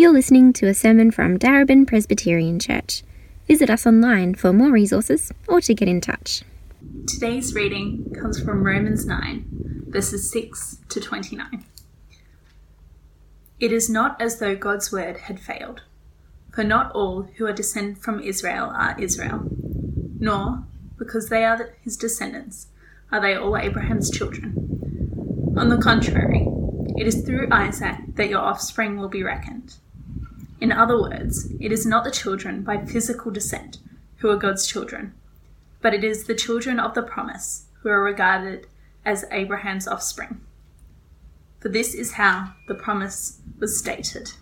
You're listening to a sermon from Darebin Presbyterian Church. Visit us online for more resources or to get in touch. Today's reading comes from Romans 9, verses 6 to 29. It is not as though God's word had failed, for not all who are descended from Israel are Israel, nor, because they are his descendants, are they all Abraham's children. On the contrary, it is through Isaac that your offspring will be reckoned. In other words, it is not the children by physical descent who are God's children, but it is the children of the promise who are regarded as Abraham's offspring. For this is how the promise was stated.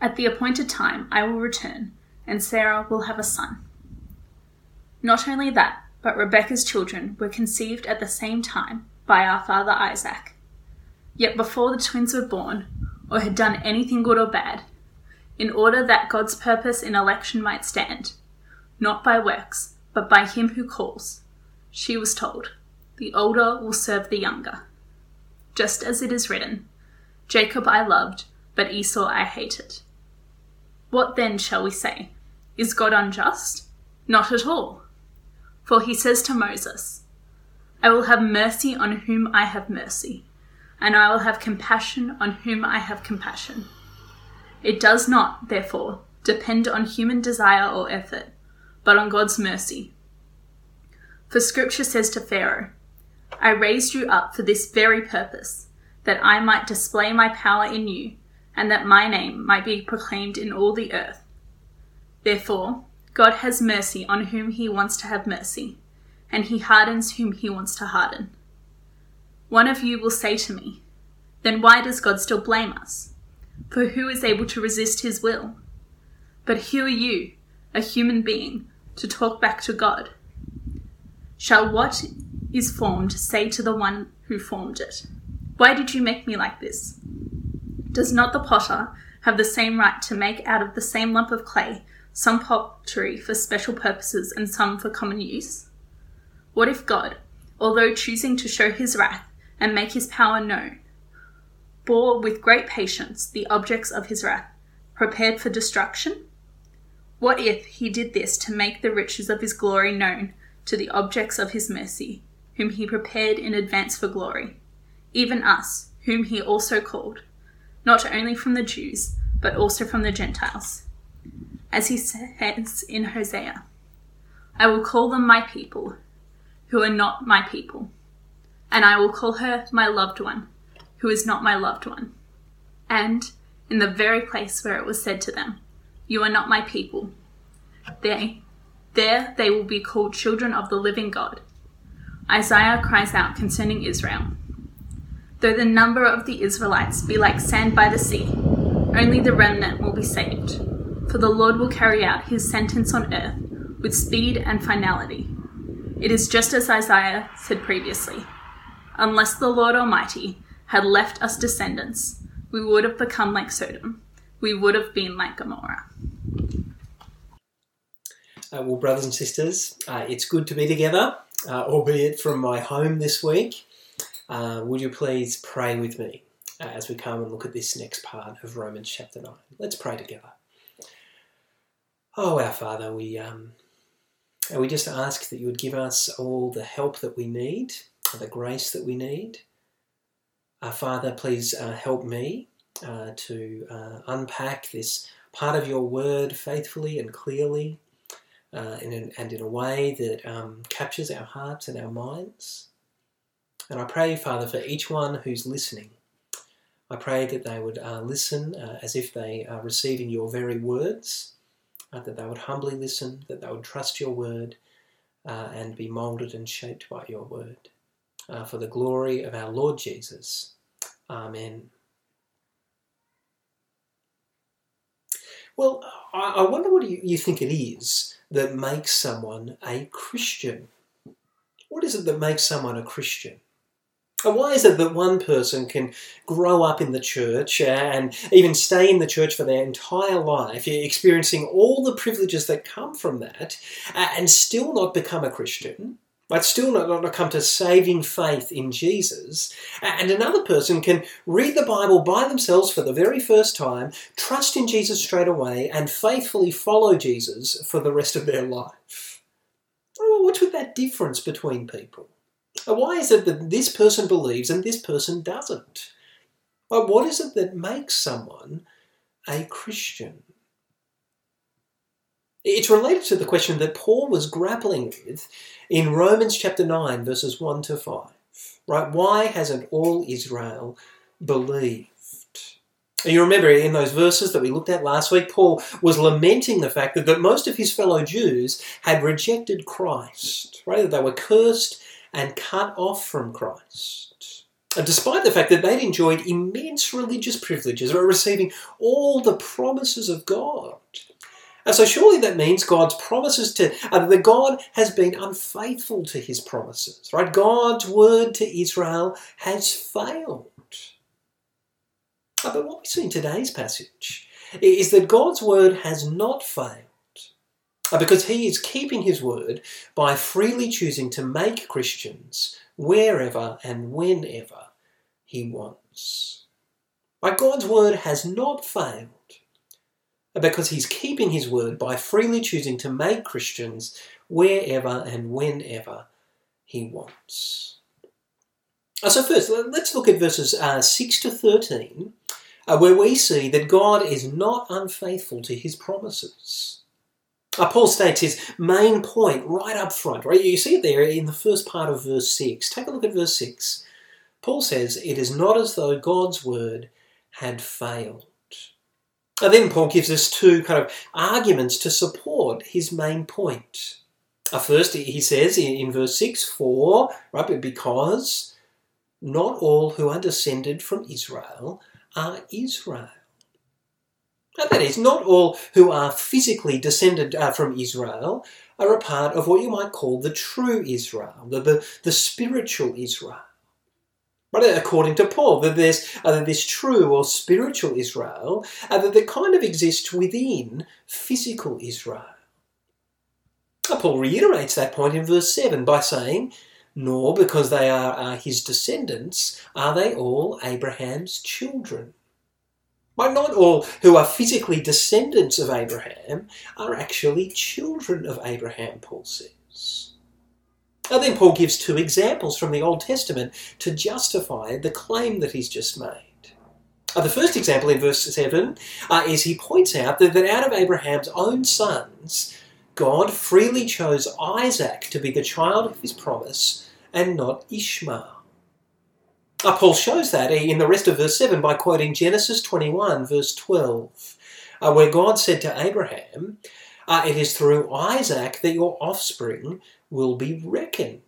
At the appointed time I will return, and Sarah will have a son. Not only that, but Rebekah's children were conceived at the same time by our father Isaac. Yet before the twins were born, or had done anything good or bad, in order that God's purpose in election might stand, not by works, but by him who calls. She was told, The older will serve the younger. Just as it is written, Jacob I loved, but Esau I hated. What then shall we say? Is God unjust? Not at all. For he says to Moses, I will have mercy on whom I have mercy and I will have compassion on whom I have compassion. It does not, therefore, depend on human desire or effort, but on God's mercy. For Scripture says to Pharaoh, I raised you up for this very purpose, that I might display my power in you, and that my name might be proclaimed in all the earth. Therefore, God has mercy on whom he wants to have mercy, and he hardens whom he wants to harden. One of you will say to me, Then why does God still blame us? For who is able to resist his will? But who are you, a human being, to talk back to God? Shall what is formed say to the one who formed it, Why did you make me like this? Does not the potter have the same right to make out of the same lump of clay some pottery for special purposes and some for common use? What if God, although choosing to show his wrath, and make his power known, bore with great patience the objects of his wrath, prepared for destruction? What if he did this to make the riches of his glory known to the objects of his mercy, whom he prepared in advance for glory, even us, whom he also called, not only from the Jews, but also from the Gentiles? As he says in Hosea, I will call them my people, who are not my people and I will call her my loved one, who is not my loved one. And in the very place where it was said to them, You are not my people, they, there they will be called children of the living God. Isaiah cries out concerning Israel Though the number of the Israelites be like sand by the sea, only the remnant will be saved. For the Lord will carry out his sentence on earth with speed and finality. It is just as Isaiah said previously unless the Lord Almighty had left us descendants, we would have become like Sodom. We would have been like Gomorrah. Uh, well, brothers and sisters, uh, it's good to be together, uh, albeit from my home this week. Uh, would you please pray with me uh, as we come and look at this next part of Romans chapter 9? Let's pray together. Oh, our Father, we, um, we just ask that you would give us all the help that we need the grace that we need. Uh, Father, please uh, help me uh, to uh, unpack this part of your word faithfully and clearly uh, in an, and in a way that um, captures our hearts and our minds. And I pray, Father, for each one who's listening. I pray that they would uh, listen as if they are receiving your very words, that they would humbly listen, that they would trust your word, and be moulded and shaped by your word uh, for the glory of our Lord Jesus. Amen. Well, I wonder what you think it is that makes someone a Christian. What is it that makes someone a Christian? And why is it that one person can grow up in the church and even stay in the church for their entire life, experiencing all the privileges that come from that, and still not become a Christian? Might still not, not come to saving faith in Jesus, and another person can read the Bible by themselves for the very first time, trust in Jesus straight away, and faithfully follow Jesus for the rest of their life. What's with that difference between people? Why is it that this person believes and this person doesn't? Well, what is it that makes someone a Christian? It's related to the question that Paul was grappling with in Romans chapter 9, verses 1 to 5. Right? Why hasn't all Israel believed? You remember in those verses that we looked at last week, Paul was lamenting the fact that, that most of his fellow Jews had rejected Christ, right? That they were cursed and cut off from Christ. And despite the fact that they'd enjoyed immense religious privileges, were receiving all the promises of God. And so surely that means God's promises to uh, that God has been unfaithful to his promises, right? God's word to Israel has failed. Uh, but what we see in today's passage is that God's word has not failed uh, because he is keeping his word by freely choosing to make Christians wherever and whenever he wants. Like God's word has not failed because he's keeping his word by freely choosing to make Christians wherever and whenever he wants. Uh, so, first, let's look at verses uh, 6 to 13, uh, where we see that God is not unfaithful to his promises. Uh, Paul states his main point right up front, right? You see it there in the first part of verse 6. Take a look at verse 6. Paul says, It is not as though God's word had failed. Then Paul gives us two kind of arguments to support his main point. Uh, first, he says in, in verse 6, for, right, because not all who are descended from Israel are Israel. Now that is, not all who are physically descended uh, from Israel are a part of what you might call the true Israel, the, the, the spiritual Israel. Right, according to Paul, that there's uh, this true or spiritual Israel uh, that, that kind of exists within physical Israel. Uh, Paul reiterates that point in verse 7 by saying, Nor because they are his descendants are they all Abraham's children. But not all who are physically descendants of Abraham are actually children of Abraham, Paul says. And then Paul gives two examples from the Old Testament to justify the claim that he's just made. Uh, the first example in verse 7 uh, is he points out that, that out of Abraham's own sons, God freely chose Isaac to be the child of his promise and not Ishmael. Uh, Paul shows that in the rest of verse 7 by quoting Genesis 21, verse 12, uh, where God said to Abraham, uh, It is through Isaac that your offspring will be reckoned.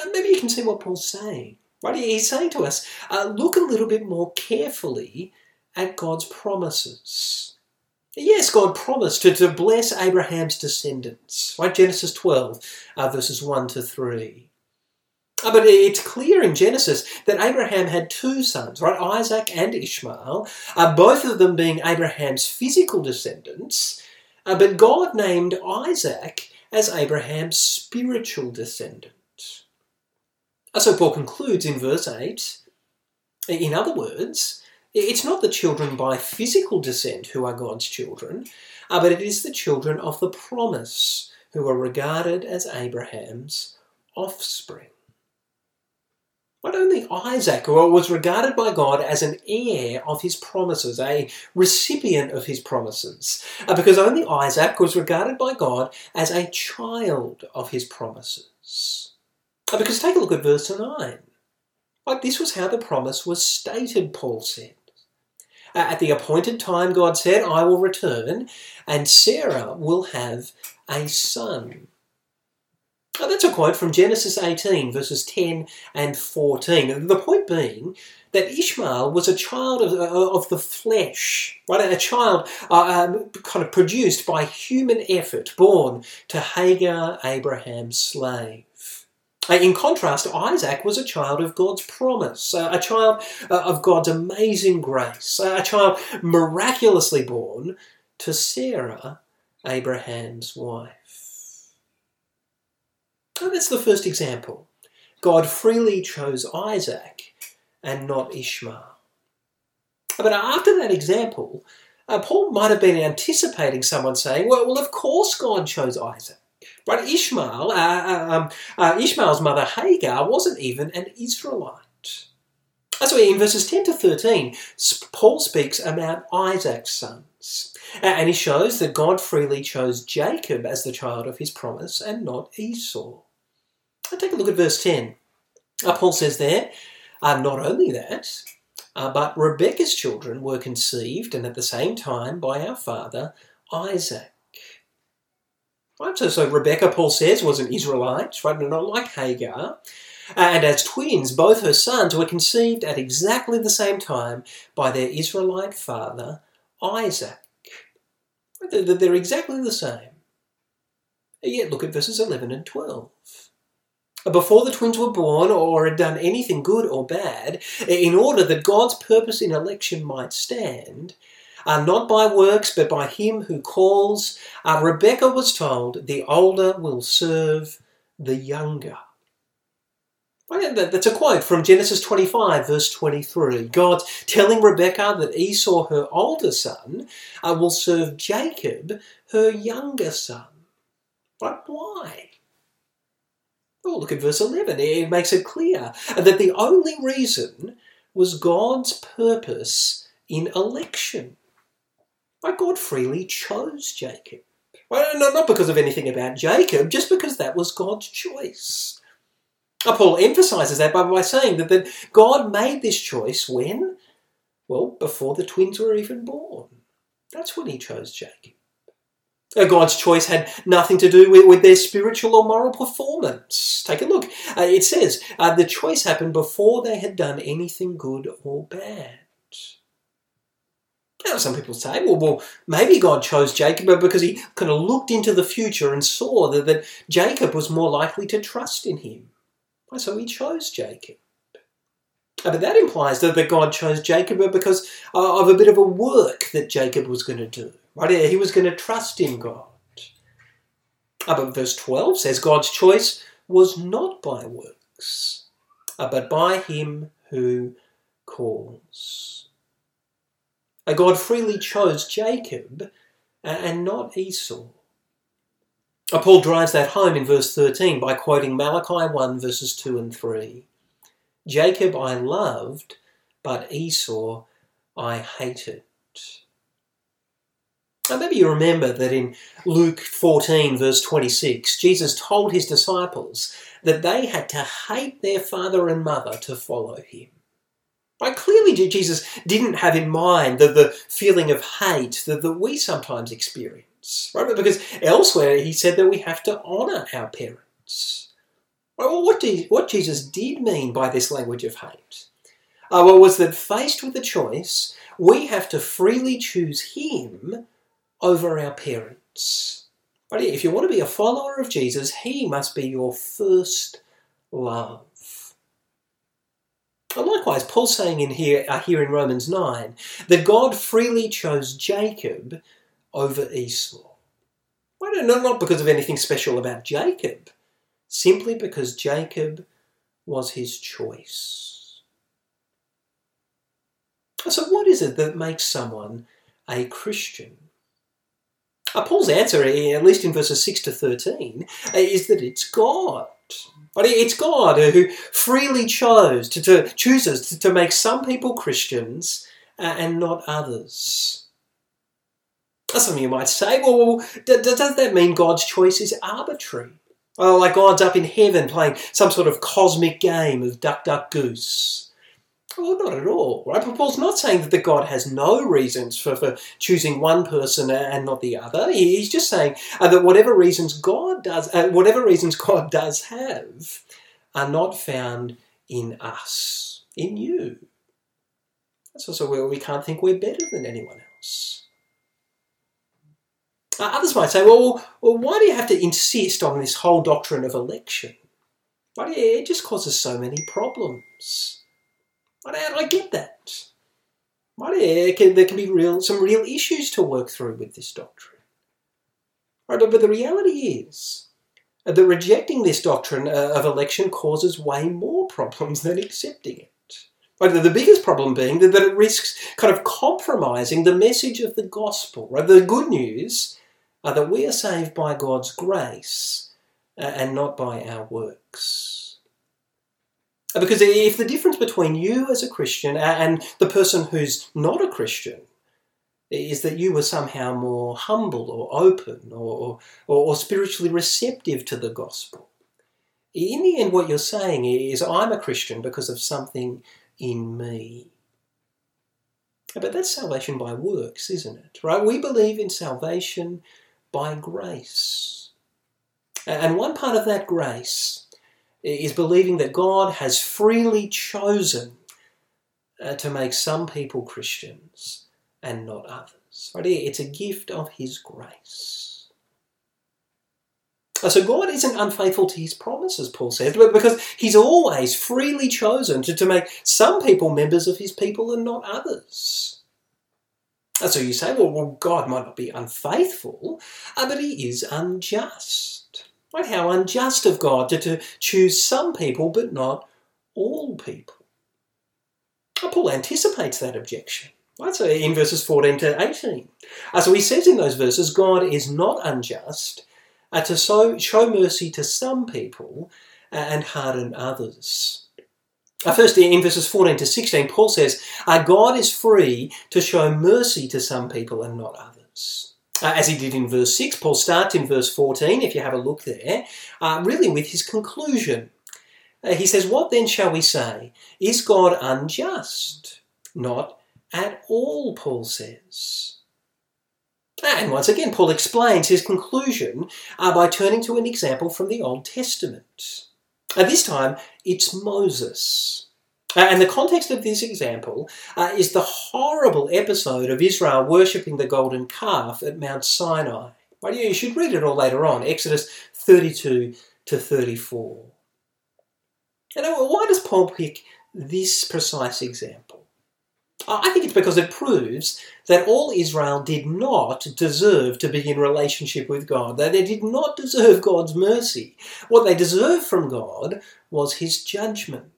And maybe you can see what Paul's saying. Right? He's saying to us, uh, look a little bit more carefully at God's promises. Yes, God promised to, to bless Abraham's descendants. Right? Genesis 12, uh, verses 1 to 3. Uh, but it's clear in Genesis that Abraham had two sons, right? Isaac and Ishmael, uh, both of them being Abraham's physical descendants. Uh, but God named Isaac as Abraham's spiritual descendant. So Paul concludes in verse 8 in other words, it's not the children by physical descent who are God's children, uh, but it is the children of the promise who are regarded as Abraham's offspring. Not only Isaac was regarded by God as an heir of his promises, a recipient of his promises, uh, because only Isaac was regarded by God as a child of his promises. Uh, because take a look at verse 9. Like this was how the promise was stated, Paul said. Uh, at the appointed time, God said, I will return, and Sarah will have a son. Oh, that's a quote from Genesis 18, verses 10 and 14. The point being that Ishmael was a child of, uh, of the flesh, right? A child uh, um, kind of produced by human effort, born to Hagar, Abraham's slave. Uh, in contrast, Isaac was a child of God's promise, uh, a child of God's amazing grace, a child miraculously born to Sarah, Abraham's wife. Oh, that's the first example. God freely chose Isaac and not Ishmael. But after that example, uh, Paul might have been anticipating someone saying, well, well, of course God chose Isaac. But Ishmael, uh, uh um, uh, Ishmael's mother Hagar wasn't even an Israelite. Why in verses 10 to 13, Paul speaks about Isaac's sons. And he shows that God freely chose Jacob as the child of his promise and not Esau. Now take a look at verse 10. Uh, Paul says there, uh, not only that, uh, but Rebekah's children were conceived and at the same time by our father Isaac. Right, so, so Rebecca, Paul says, was an Israelite, right, not like Hagar. And as twins, both her sons were conceived at exactly the same time by their Israelite father, Isaac. They're exactly the same. Yet look at verses 11 and 12. Before the twins were born or had done anything good or bad, in order that God's purpose in election might stand, uh, not by works but by him who calls, uh, Rebecca was told, the older will serve the younger. That's a quote from Genesis 25, verse 23. God telling Rebekah that Esau, her older son, uh, will serve Jacob, her younger son. But why? Oh, look at verse 11. It makes it clear that the only reason was God's purpose in election. Like God freely chose Jacob. Well, not because of anything about Jacob, just because that was God's choice. Paul emphasizes that by, saying that God made this choice when? Well, before the twins were even born. That's when he chose Jacob. Uh, God's choice had nothing to do with, with, their spiritual or moral performance. Take a look. Uh, it says uh, the choice happened before they had done anything good or bad. Now, some people say, well, well, maybe God chose Jacob because he kind of looked into the future and saw that, that Jacob was more likely to trust in him. So he chose Jacob. Uh, but that implies that, that God chose Jacob because uh, of a bit of a work that Jacob was going to do. Right? here, He was going to trust in God. Uh, but verse 12 says God's choice was not by works, but by him who calls. God freely chose Jacob and not Esau. Paul drives that home in verse 13 by quoting Malachi 1 verses 2 and 3. Jacob I loved, but Esau I hated. Now, maybe you remember that in Luke 14, verse 26, Jesus told his disciples that they had to hate their father and mother to follow him. Right? Clearly, Jesus didn't have in mind the, the feeling of hate that, that we sometimes experience right? Because elsewhere he said that we have to honour our parents. Well, what, did, what Jesus did mean by this language of hate uh, well, was that faced with a choice, we have to freely choose him over our parents. But If you want to be a follower of Jesus, he must be your first love. And likewise, Paul's saying in here, uh, here in Romans 9 that God freely chose Jacob over Esau. Well, no, not because of anything special about Jacob, simply because Jacob was his choice. So, what is it that makes someone a Christian? Uh, Paul's answer, eh, at least in verses 6 to 13, eh, is that it's God. It's God eh, who freely chose to, to chooses to, to make some people Christians and not others. Some of you might say, well, does that mean God's choice is arbitrary? Well, like God's up in heaven playing some sort of cosmic game of duck, duck, goose. Well, not at all, right? But Paul's not saying that the God has no reasons for, for choosing one person and not the other. He's just saying uh, that whatever reasons God does, uh, whatever reasons God does have, are not found in us, in you. That's also where we can't think we're better than anyone else. Uh, others might say, well, well, why do you have to insist on this whole doctrine of election? Why do you, it just causes so many problems. I, I get that. Do you, can, there can be real, some real issues to work through with this doctrine. Right, but, but the reality is, that rejecting this doctrine uh, of election causes way more problems than accepting it. Right? The biggest problem being that it risks kind of compromising the message of the gospel. Right? The good news that we are saved by God's grace uh, and not by our works. Because if the difference between you as a Christian and the person who's not a Christian is that you were somehow more humble or open or, or, or, spiritually receptive to the gospel. In the end, what you're saying is, I'm a Christian because of something in me. But that's salvation by works, isn't it? Right? We believe in salvation by grace. And one part of that grace is believing that God has freely chosen uh, to make some people Christians and not others. Right? It's a gift of His grace. So God isn't unfaithful to His promises, Paul says, but because He's always freely chosen to, to make some people members of His people and not others. And So you say, well, well God might not be unfaithful, uh, but He is unjust. Right? How unjust of God to, to choose some people but not all people. Paul anticipates that objection. Right, so in verses 14 to 18. Uh, so he says in those verses, God is not unjust uh, to so, show mercy to some people uh, and harden others. Uh, first, in verses 14 to 16, Paul says, uh, God is free to show mercy to some people and not others. Uh, as he did in verse 6, Paul starts in verse 14, if you have a look there, uh, really with his conclusion. Uh, he says, What then shall we say? Is God unjust? Not at all, Paul says. And once again, Paul explains his conclusion uh, by turning to an example from the Old Testament. At this time, it's Moses. Uh, and the context of this example uh, is the horrible episode of Israel worshipping the golden calf at Mount Sinai. Well, you should read it all later on, Exodus 32 to 34. And why does Paul pick this precise example? I think it's because it proves that all Israel did not deserve to be in relationship with God, that they did not deserve God's mercy. What they deserved from God was his judgment.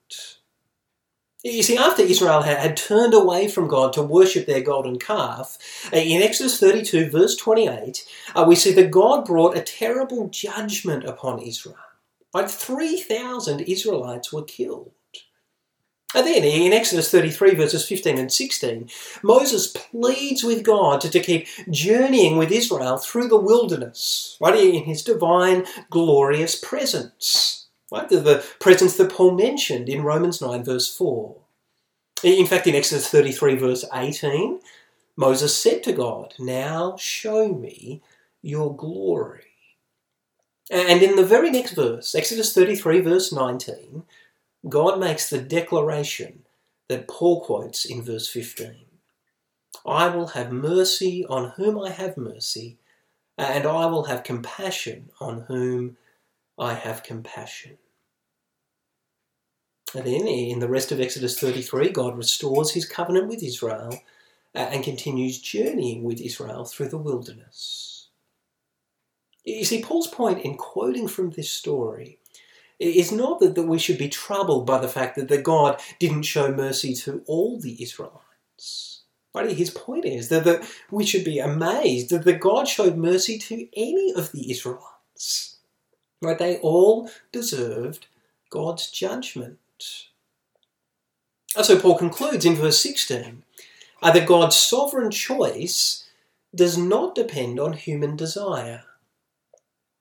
You see, after Israel had, turned away from God to worship their golden calf, uh, in Exodus 32, verse 28, uh, we see that God brought a terrible judgment upon Israel. Like 3,000 Israelites were killed. And then in Exodus 33, verses 15 and 16, Moses pleads with God to, to keep journeying with Israel through the wilderness, right, in his divine, glorious presence. Right, the, the presence that Paul mentioned in Romans 9, verse 4. In fact, in Exodus 33, verse 18, Moses said to God, Now show me your glory. And in the very next verse, Exodus 33, verse 19, God makes the declaration that Paul quotes in verse 15 I will have mercy on whom I have mercy, and I will have compassion on whom I have compassion. And then in the rest of Exodus 33, God restores his covenant with Israel uh, and continues journeying with Israel through the wilderness. You see, Paul's point in quoting from this story is not that, that we should be troubled by the fact that the God didn't show mercy to all the Israelites. But His point is that, that we should be amazed that the God showed mercy to any of the Israelites. Right? They all deserved God's judgment. So Paul concludes in verse 16 uh, that God's sovereign choice does not depend on human desire.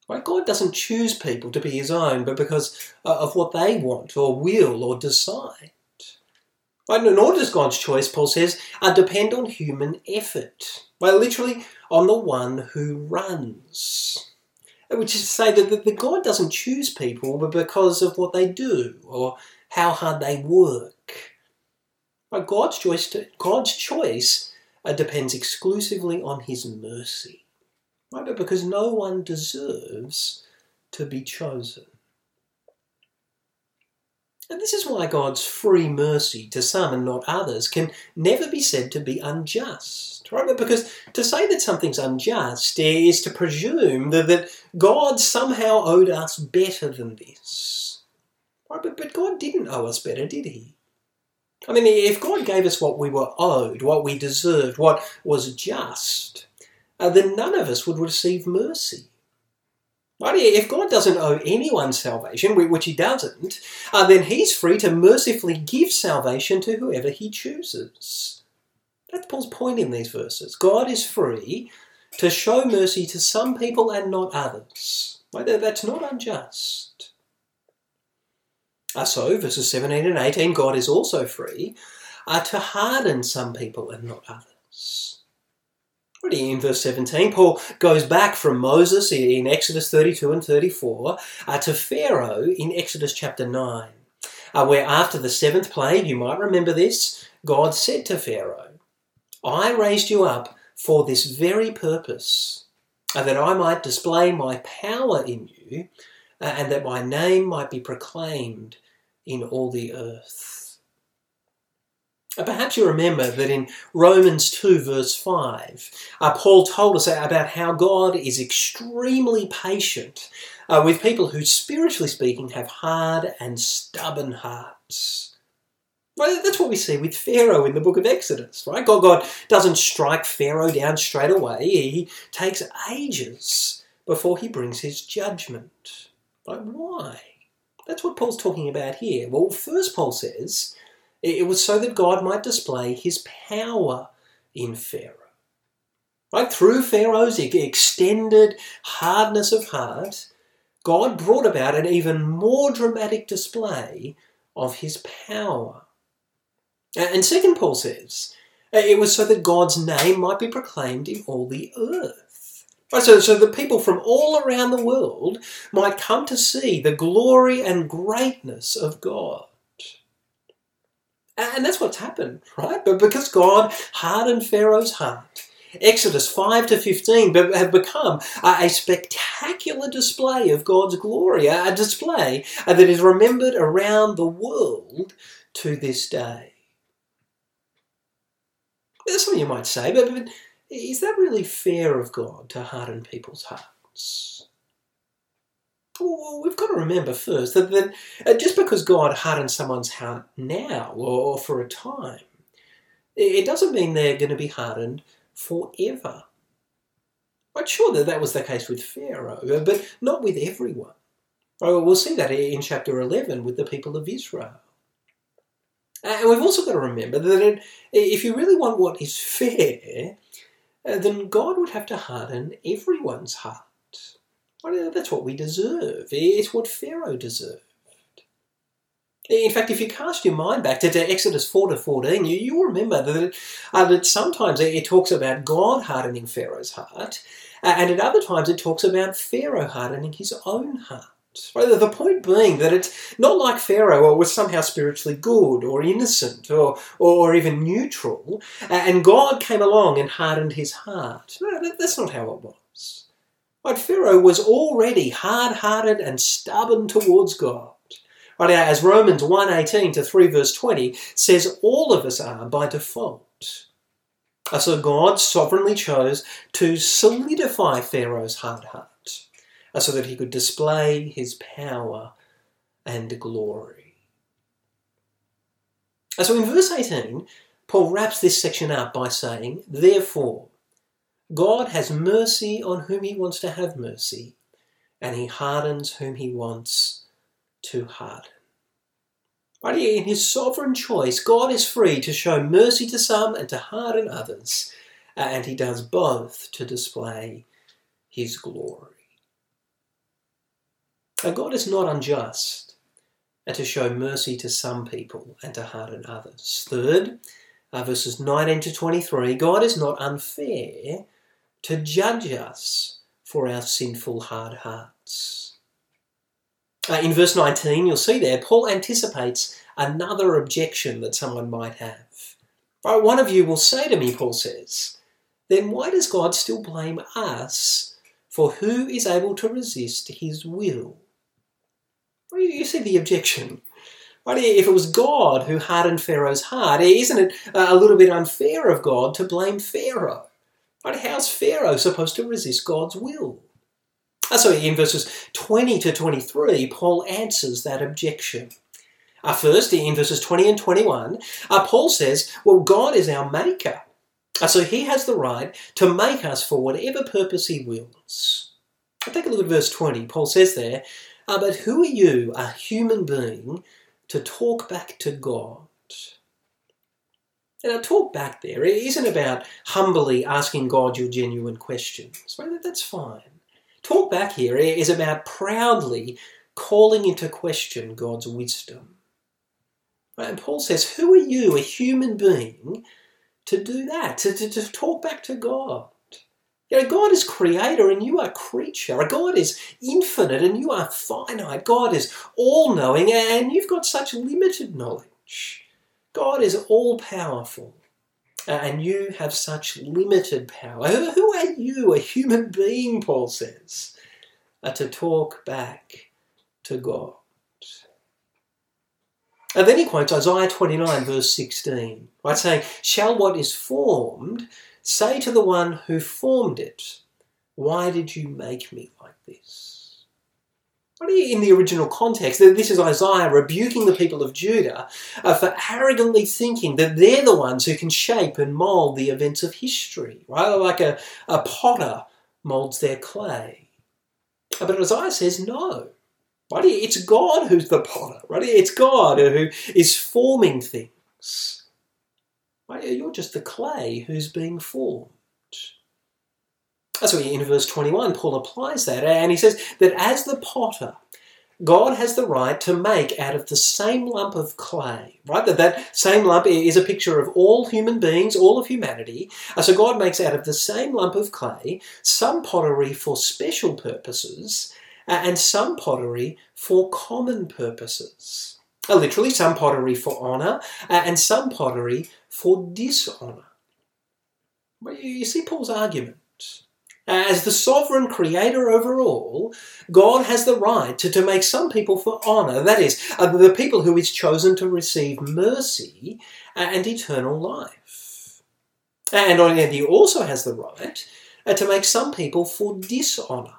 Right? God doesn't choose people to be his own, but because uh, of what they want or will or decide. Right? Nor does God's choice, Paul says, uh, depend on human effort. Well, literally on the one who runs. Which is to say that, that God doesn't choose people but because of what they do or how hard they work. But God's choice, to, God's choice uh, depends exclusively on His mercy. Right? But because no one deserves to be chosen. And this is why God's free mercy to some and not others can never be said to be unjust. right? Because to say that something's unjust is to presume that, that God somehow owed us better than this. Right? But, but God didn't owe us better, did he? I mean, if God gave us what we were owed, what we deserved, what was just, uh, then none of us would receive mercy. Right? If God doesn't owe anyone salvation, which He doesn't, uh, then He's free to mercifully give salvation to whoever He chooses. That's Paul's point in these verses. God is free to show mercy to some people and not others. Right? That's not unjust. Uh, so, verses 17 and 18, God is also free uh, to harden some people and not others. Already in verse 17, Paul goes back from Moses in Exodus 32 and 34 uh, to Pharaoh in Exodus chapter 9, uh, where after the seventh plague, you might remember this, God said to Pharaoh, I raised you up for this very purpose, uh, that I might display my power in you, uh, and that my name might be proclaimed in all the earth. Perhaps you remember that in Romans 2, verse 5, uh, Paul told us about how God is extremely patient uh, with people who, spiritually speaking, have hard and stubborn hearts. Well, that's what we see with Pharaoh in the book of Exodus, right? God, God doesn't strike Pharaoh down straight away. He takes ages before he brings his judgment. But why? That's what Paul's talking about here. Well, first Paul says it was so that God might display his power in Pharaoh. Right? Through Pharaoh's extended hardness of heart, God brought about an even more dramatic display of his power. And second Paul says, it was so that God's name might be proclaimed in all the earth. Right, so, so the people from all around the world might come to see the glory and greatness of God. And that's what's happened, right? But because God hardened Pharaoh's heart, Exodus 5 to 15 have become a spectacular display of God's glory, a display uh, that is remembered around the world to this day. That's something you might say, but is that really fair of God to harden people's hearts? We've got to remember first that, that uh, just because God hardens someone's heart now or for a time, it doesn't mean they're going to be hardened forever. I'm sure that that was the case with Pharaoh, uh, but not with everyone. Oh, we'll see that in chapter 11 with the people of Israel. And we've also got to remember that if you really want what is fair, uh, then God would have to harden everyone's heart. That's what we deserve. It's what Pharaoh deserved. In fact, if you cast your mind back to, Exodus 4 to 14, you, you'll remember that, uh, that sometimes it, talks about God hardening Pharaoh's heart, uh, and at other times it talks about Pharaoh hardening his own heart. The point being that it's not like Pharaoh was somehow spiritually good or innocent or, or even neutral, uh, and God came along and hardened his heart. No, that, that's not how it was. But Pharaoh was already hard-hearted and stubborn towards God. Right as Romans 1.18 to 3 verse 20 says all of us are by default. So God sovereignly chose to solidify Pharaoh's hard heart so that he could display his power and glory. So in verse 18, Paul wraps this section up by saying, Therefore, God has mercy on whom he wants to have mercy, and he hardens whom he wants to harden. But in his sovereign choice, God is free to show mercy to some and to harden others, and he does both to display his glory. Now, God is not unjust and to show mercy to some people and to harden others. Third, uh, verses 19 to 23, God is not unfair to judge us for our sinful hard hearts. Uh, in verse 19, you'll see there, Paul anticipates another objection that someone might have. Right, one of you will say to me, Paul says, then why does God still blame us for who is able to resist his will? Well, you see the objection. Right? If it was God who hardened Pharaoh's heart, isn't it a little bit unfair of God to blame Pharaoh? Right? How's Pharaoh supposed to resist God's will? Uh, so in verses 20 to 23, Paul answers that objection. Uh, first, in verses 20 and 21, uh, Paul says, Well, God is our maker. So he has the right to make us for whatever purpose he wills. Take a look at verse 20. Paul says there, But who are you, a human being, to talk back to God? And talk back there isn't about humbly asking God your genuine questions. Right? That's fine. Talk back here is about proudly calling into question God's wisdom. Right? And Paul says, Who are you, a human being, to do that, to, to, to talk back to God? You know, God is creator and you are creature. God is infinite and you are finite. God is all knowing and you've got such limited knowledge. God is all powerful and you have such limited power. Who are you, a human being, Paul says, uh, to talk back to God? And then he quotes Isaiah 29, verse 16, right, saying, Shall what is formed say to the one who formed it, Why did you make me like this? In the original context, this is Isaiah rebuking the people of Judah uh, for arrogantly thinking that they're the ones who can shape and mould the events of history, right? Like a, a potter moulds their clay. Uh, but Isaiah says no. Right? It's God who's the potter, right? It's God who is forming things. Right? You're just the clay who's being formed. So in verse 21, Paul applies that, and he says that as the potter, God has the right to make out of the same lump of clay, right? That that same lump is a picture of all human beings, all of humanity. Uh, so God makes out of the same lump of clay some pottery for special purposes and some pottery for common purposes. Uh, literally, some pottery for honour and some pottery for dishonour. You see Paul's argument. As the sovereign creator over all, God has the right to, to make some people for honour, that is, uh, the people who is chosen to receive mercy and eternal life. And end, he also has the right uh, to make some people for dishonour.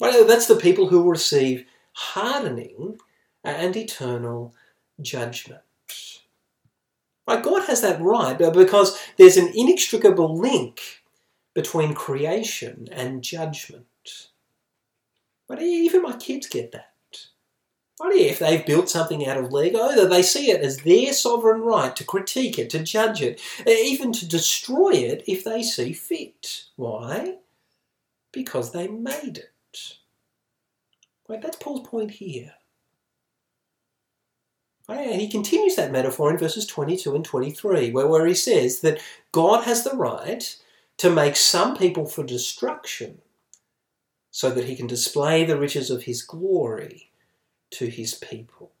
Well, that's the people who receive hardening and eternal judgment. Right, God has that right uh, because there's an inextricable link between creation and judgment. But even my kids get that. But if they've built something out of Lego, that they see it as their sovereign right to critique it, to judge it, even to destroy it if they see fit. Why? Because they made it. Right, that's Paul's point here. And he continues that metaphor in verses 22 and 23, where, where he says that God has the right to make some people for destruction, so that he can display the riches of his glory to his people.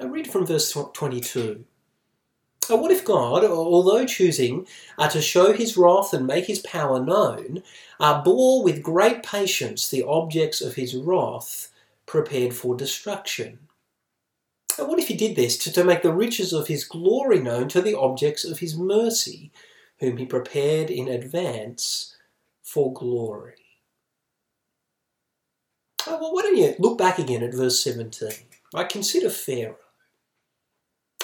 I read from verse 22. What if God, although choosing uh, to show his wrath and make his power known, uh, bore with great patience the objects of his wrath prepared for destruction? What if he did this to, to make the riches of his glory known to the objects of his mercy, whom he prepared in advance for glory. Oh, well, why don't you look back again at verse 17? I consider Pharaoh.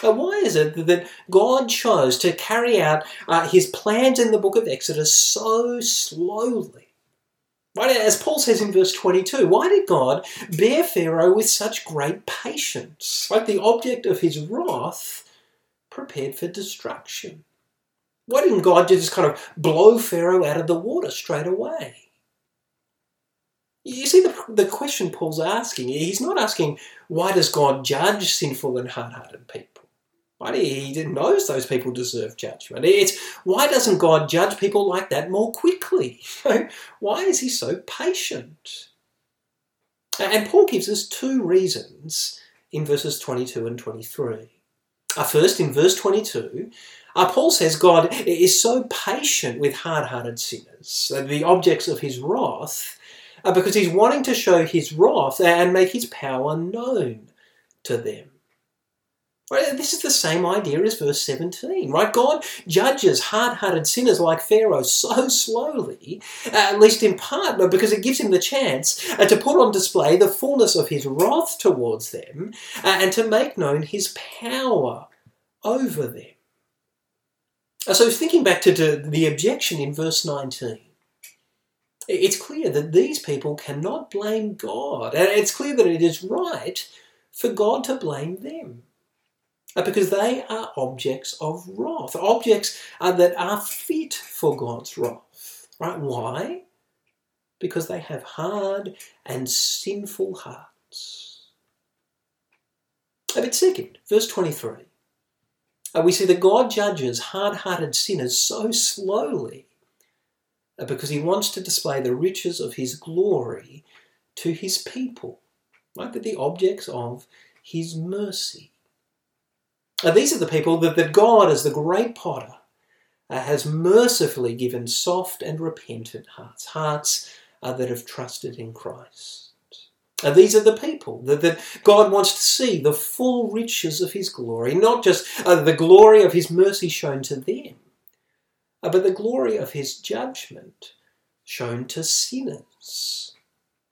Uh, why is it that God chose to carry out uh, his plans in the book of Exodus so slowly? Right, as Paul says in verse 22, why did God bear Pharaoh with such great patience? Like the object of his wrath prepared for destruction. Why didn't God just kind of blow Pharaoh out of the water straight away? You see the, the question Paul's asking. He's not asking, why does God judge sinful and hard hearted people? Right? He knows those people deserve judgment. It's why doesn't God judge people like that more quickly? why is he so patient? And Paul gives us two reasons in verses 22 and 23. Uh, first, in verse 22, uh, Paul says God is so patient with hard hearted sinners, the objects of his wrath, uh, because he's wanting to show his wrath and make his power known to them. Right? This is the same idea as verse 17, right? God judges hard hearted sinners like Pharaoh so slowly, uh, at least in part, because it gives him the chance uh, to put on display the fullness of his wrath towards them uh, and to make known his power over them. Uh, so, thinking back to the objection in verse 19, it's clear that these people cannot blame God, and it's clear that it is right for God to blame them. Uh, because they are objects of wrath, objects uh, that are fit for God's wrath. Right? Why? Because they have hard and sinful hearts. A bit second, verse 23. Uh, we see that God judges hard hearted sinners so slowly because he wants to display the riches of his glory to his people, right? They're the objects of his mercy. Now, these are the people that, that God, as the great potter, uh, has mercifully given soft and repentant hearts, hearts uh, that have trusted in Christ. And these are the people that, that, God wants to see the full riches of His glory, not just uh, the glory of His mercy shown to them, uh, but the glory of His judgment shown to sinners.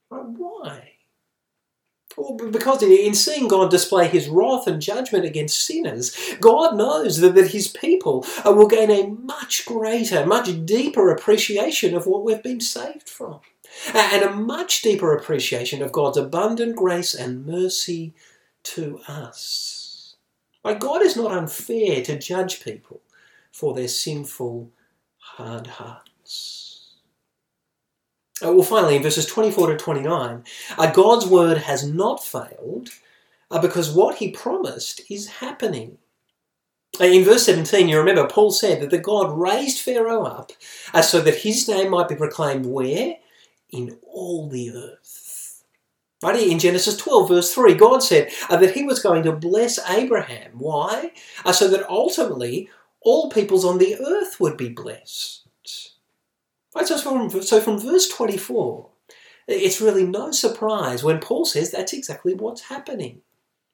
Why? Well, because in seeing God display his wrath and judgment against sinners, God knows that, that his people uh, will gain a much greater, much deeper appreciation of what we've been saved from, and a much deeper appreciation of God's abundant grace and mercy to us. Like God is not unfair to judge people for their sinful, hard hearts. Uh, well, finally, in verses 24 to 29, uh, God's word has not failed uh, because what he promised is happening. Uh, in verse 17, you remember Paul said that the God raised Pharaoh up so that his name might be proclaimed where? In all the earth. Right in Genesis 12, verse 3, God said uh, that he was going to bless Abraham. Why? so that ultimately all peoples on the earth would be blessed. Right, so from, so from verse 24, it's really no surprise when Paul says that's exactly what's happening.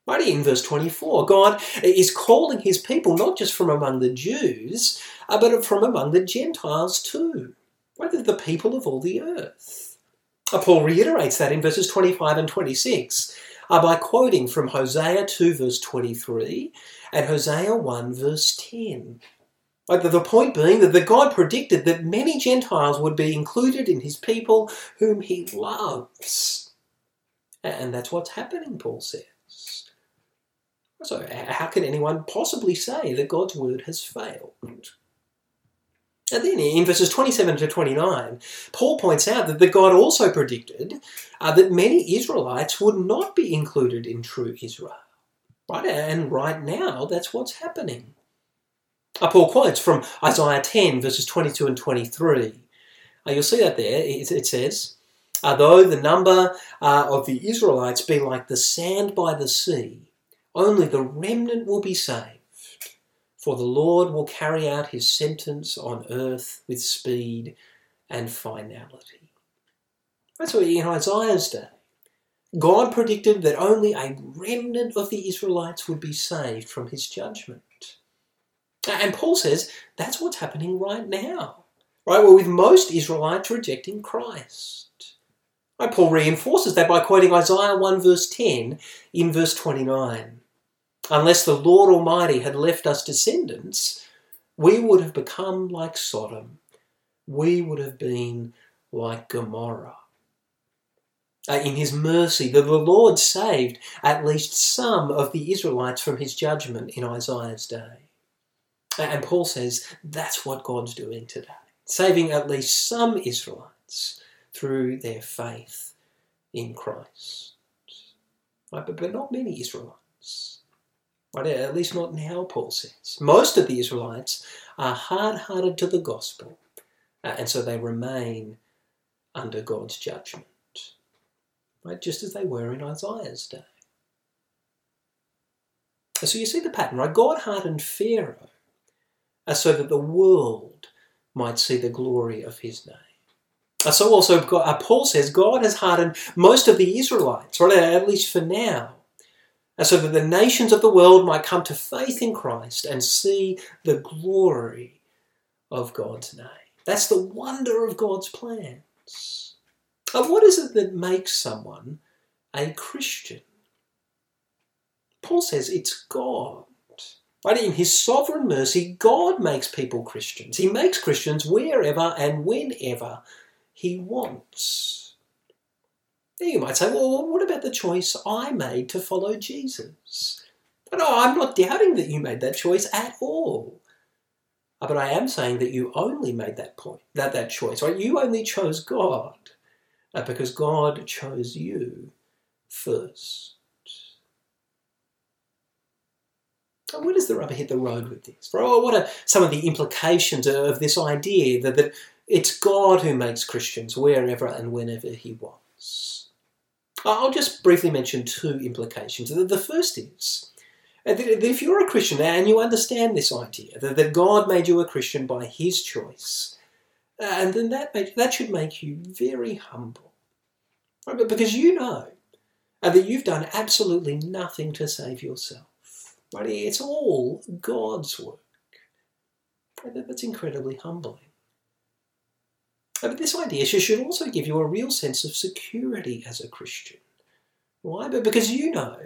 Right in verse 24, God is calling his people not just from among the Jews, uh, but from among the Gentiles too. Right, the people of all the earth. Uh, Paul reiterates that in verses 25 and 26 uh, by quoting from Hosea 2 verse 23 and Hosea 1 verse 10. Like the, the point being that the God predicted that many Gentiles would be included in his people whom he loves. And that's what's happening, Paul says. So, how can anyone possibly say that God's word has failed? And then in verses 27 to 29, Paul points out that the God also predicted uh, that many Israelites would not be included in true Israel. Right? And right now, that's what's happening. Uh, Paul quotes from Isaiah 10, verses 22 and 23. Uh, you'll see that there. It, it says, uh, Though the number uh, of the Israelites be like the sand by the sea, only the remnant will be saved. For the Lord will carry out his sentence on earth with speed and finality. That's what in Isaiah's day. God predicted that only a remnant of the Israelites would be saved from his judgment. And Paul says that's what's happening right now. Right? Well, with most Israelites rejecting Christ. Right? Paul reinforces that by quoting Isaiah 1 verse 10 in verse 29. Unless the Lord Almighty had left us descendants, we would have become like Sodom. We would have been like Gomorrah. Uh, in his mercy, the, Lord saved at least some of the Israelites from his judgment in Isaiah's day. And Paul says that's what God's doing today, saving at least some Israelites through their faith in Christ. But, but not many Israelites. Right, at least not now, Paul says. Most of the Israelites are hard hearted to the gospel, uh, and so they remain under God's judgment. Right, just as they were in Isaiah's day. So you see the pattern, right? God hardened Pharaoh so that the world might see the glory of his name. So also uh, Paul says God has hardened most of the Israelites, right, at least for now, so that the nations of the world might come to faith in Christ and see the glory of God's name. That's the wonder of God's plans. And what is it that makes someone a Christian? Paul says it's God. Right? In his sovereign mercy, God makes people Christians. He makes Christians wherever and whenever he wants. You might say, well, what about the choice I made to follow Jesus? No, I'm not doubting that you made that choice at all. Uh, but I am saying that you only made that point, that, that choice, right? You only chose God uh, because God chose you first. And where does the rubber hit the road with this? For, Oh, what are some of the implications of this idea that, that it's God who makes Christians wherever and whenever He wants? I'll just briefly mention two implications. The first is uh, that if you're a Christian and you understand this idea, that God made you a Christian by His choice, and then that, that should make you very humble. Right? Because you know uh, that you've done absolutely nothing to save yourself. Right? It's all God's work. That's incredibly humbling. But this idea should also give you a real sense of security as a Christian. Why? But because you know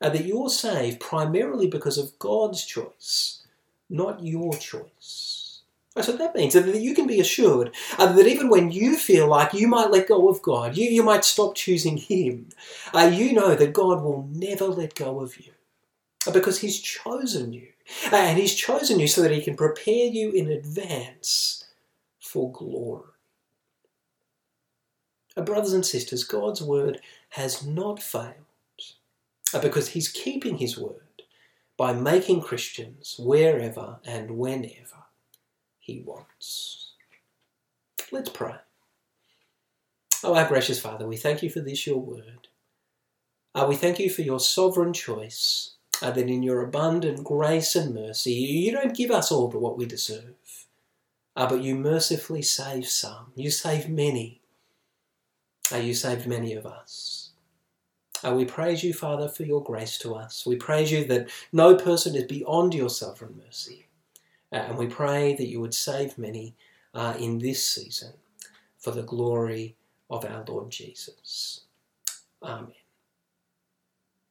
that you're saved primarily because of God's choice, not your choice. So that means that you can be assured uh, that even when you feel like you might let go of God, you, you might stop choosing Him, uh, you know that God will never let go of you because He's chosen you. And He's chosen you so that He can prepare you in advance for glory. Brothers and sisters, God's word has not failed because He's keeping His word by making Christians wherever and whenever He wants. Let's pray. Oh, our gracious Father, we thank you for this, your word. Uh, we thank you for your sovereign choice uh, that in your abundant grace and mercy, you don't give us all but what we deserve, uh, but you mercifully save some. You save many. Uh, you saved many of us. Uh, we praise you, Father, for your grace to us. We praise you that no person is beyond your sovereign mercy. Uh, and we pray that you would save many uh, in this season for the glory of our Lord Jesus. Amen.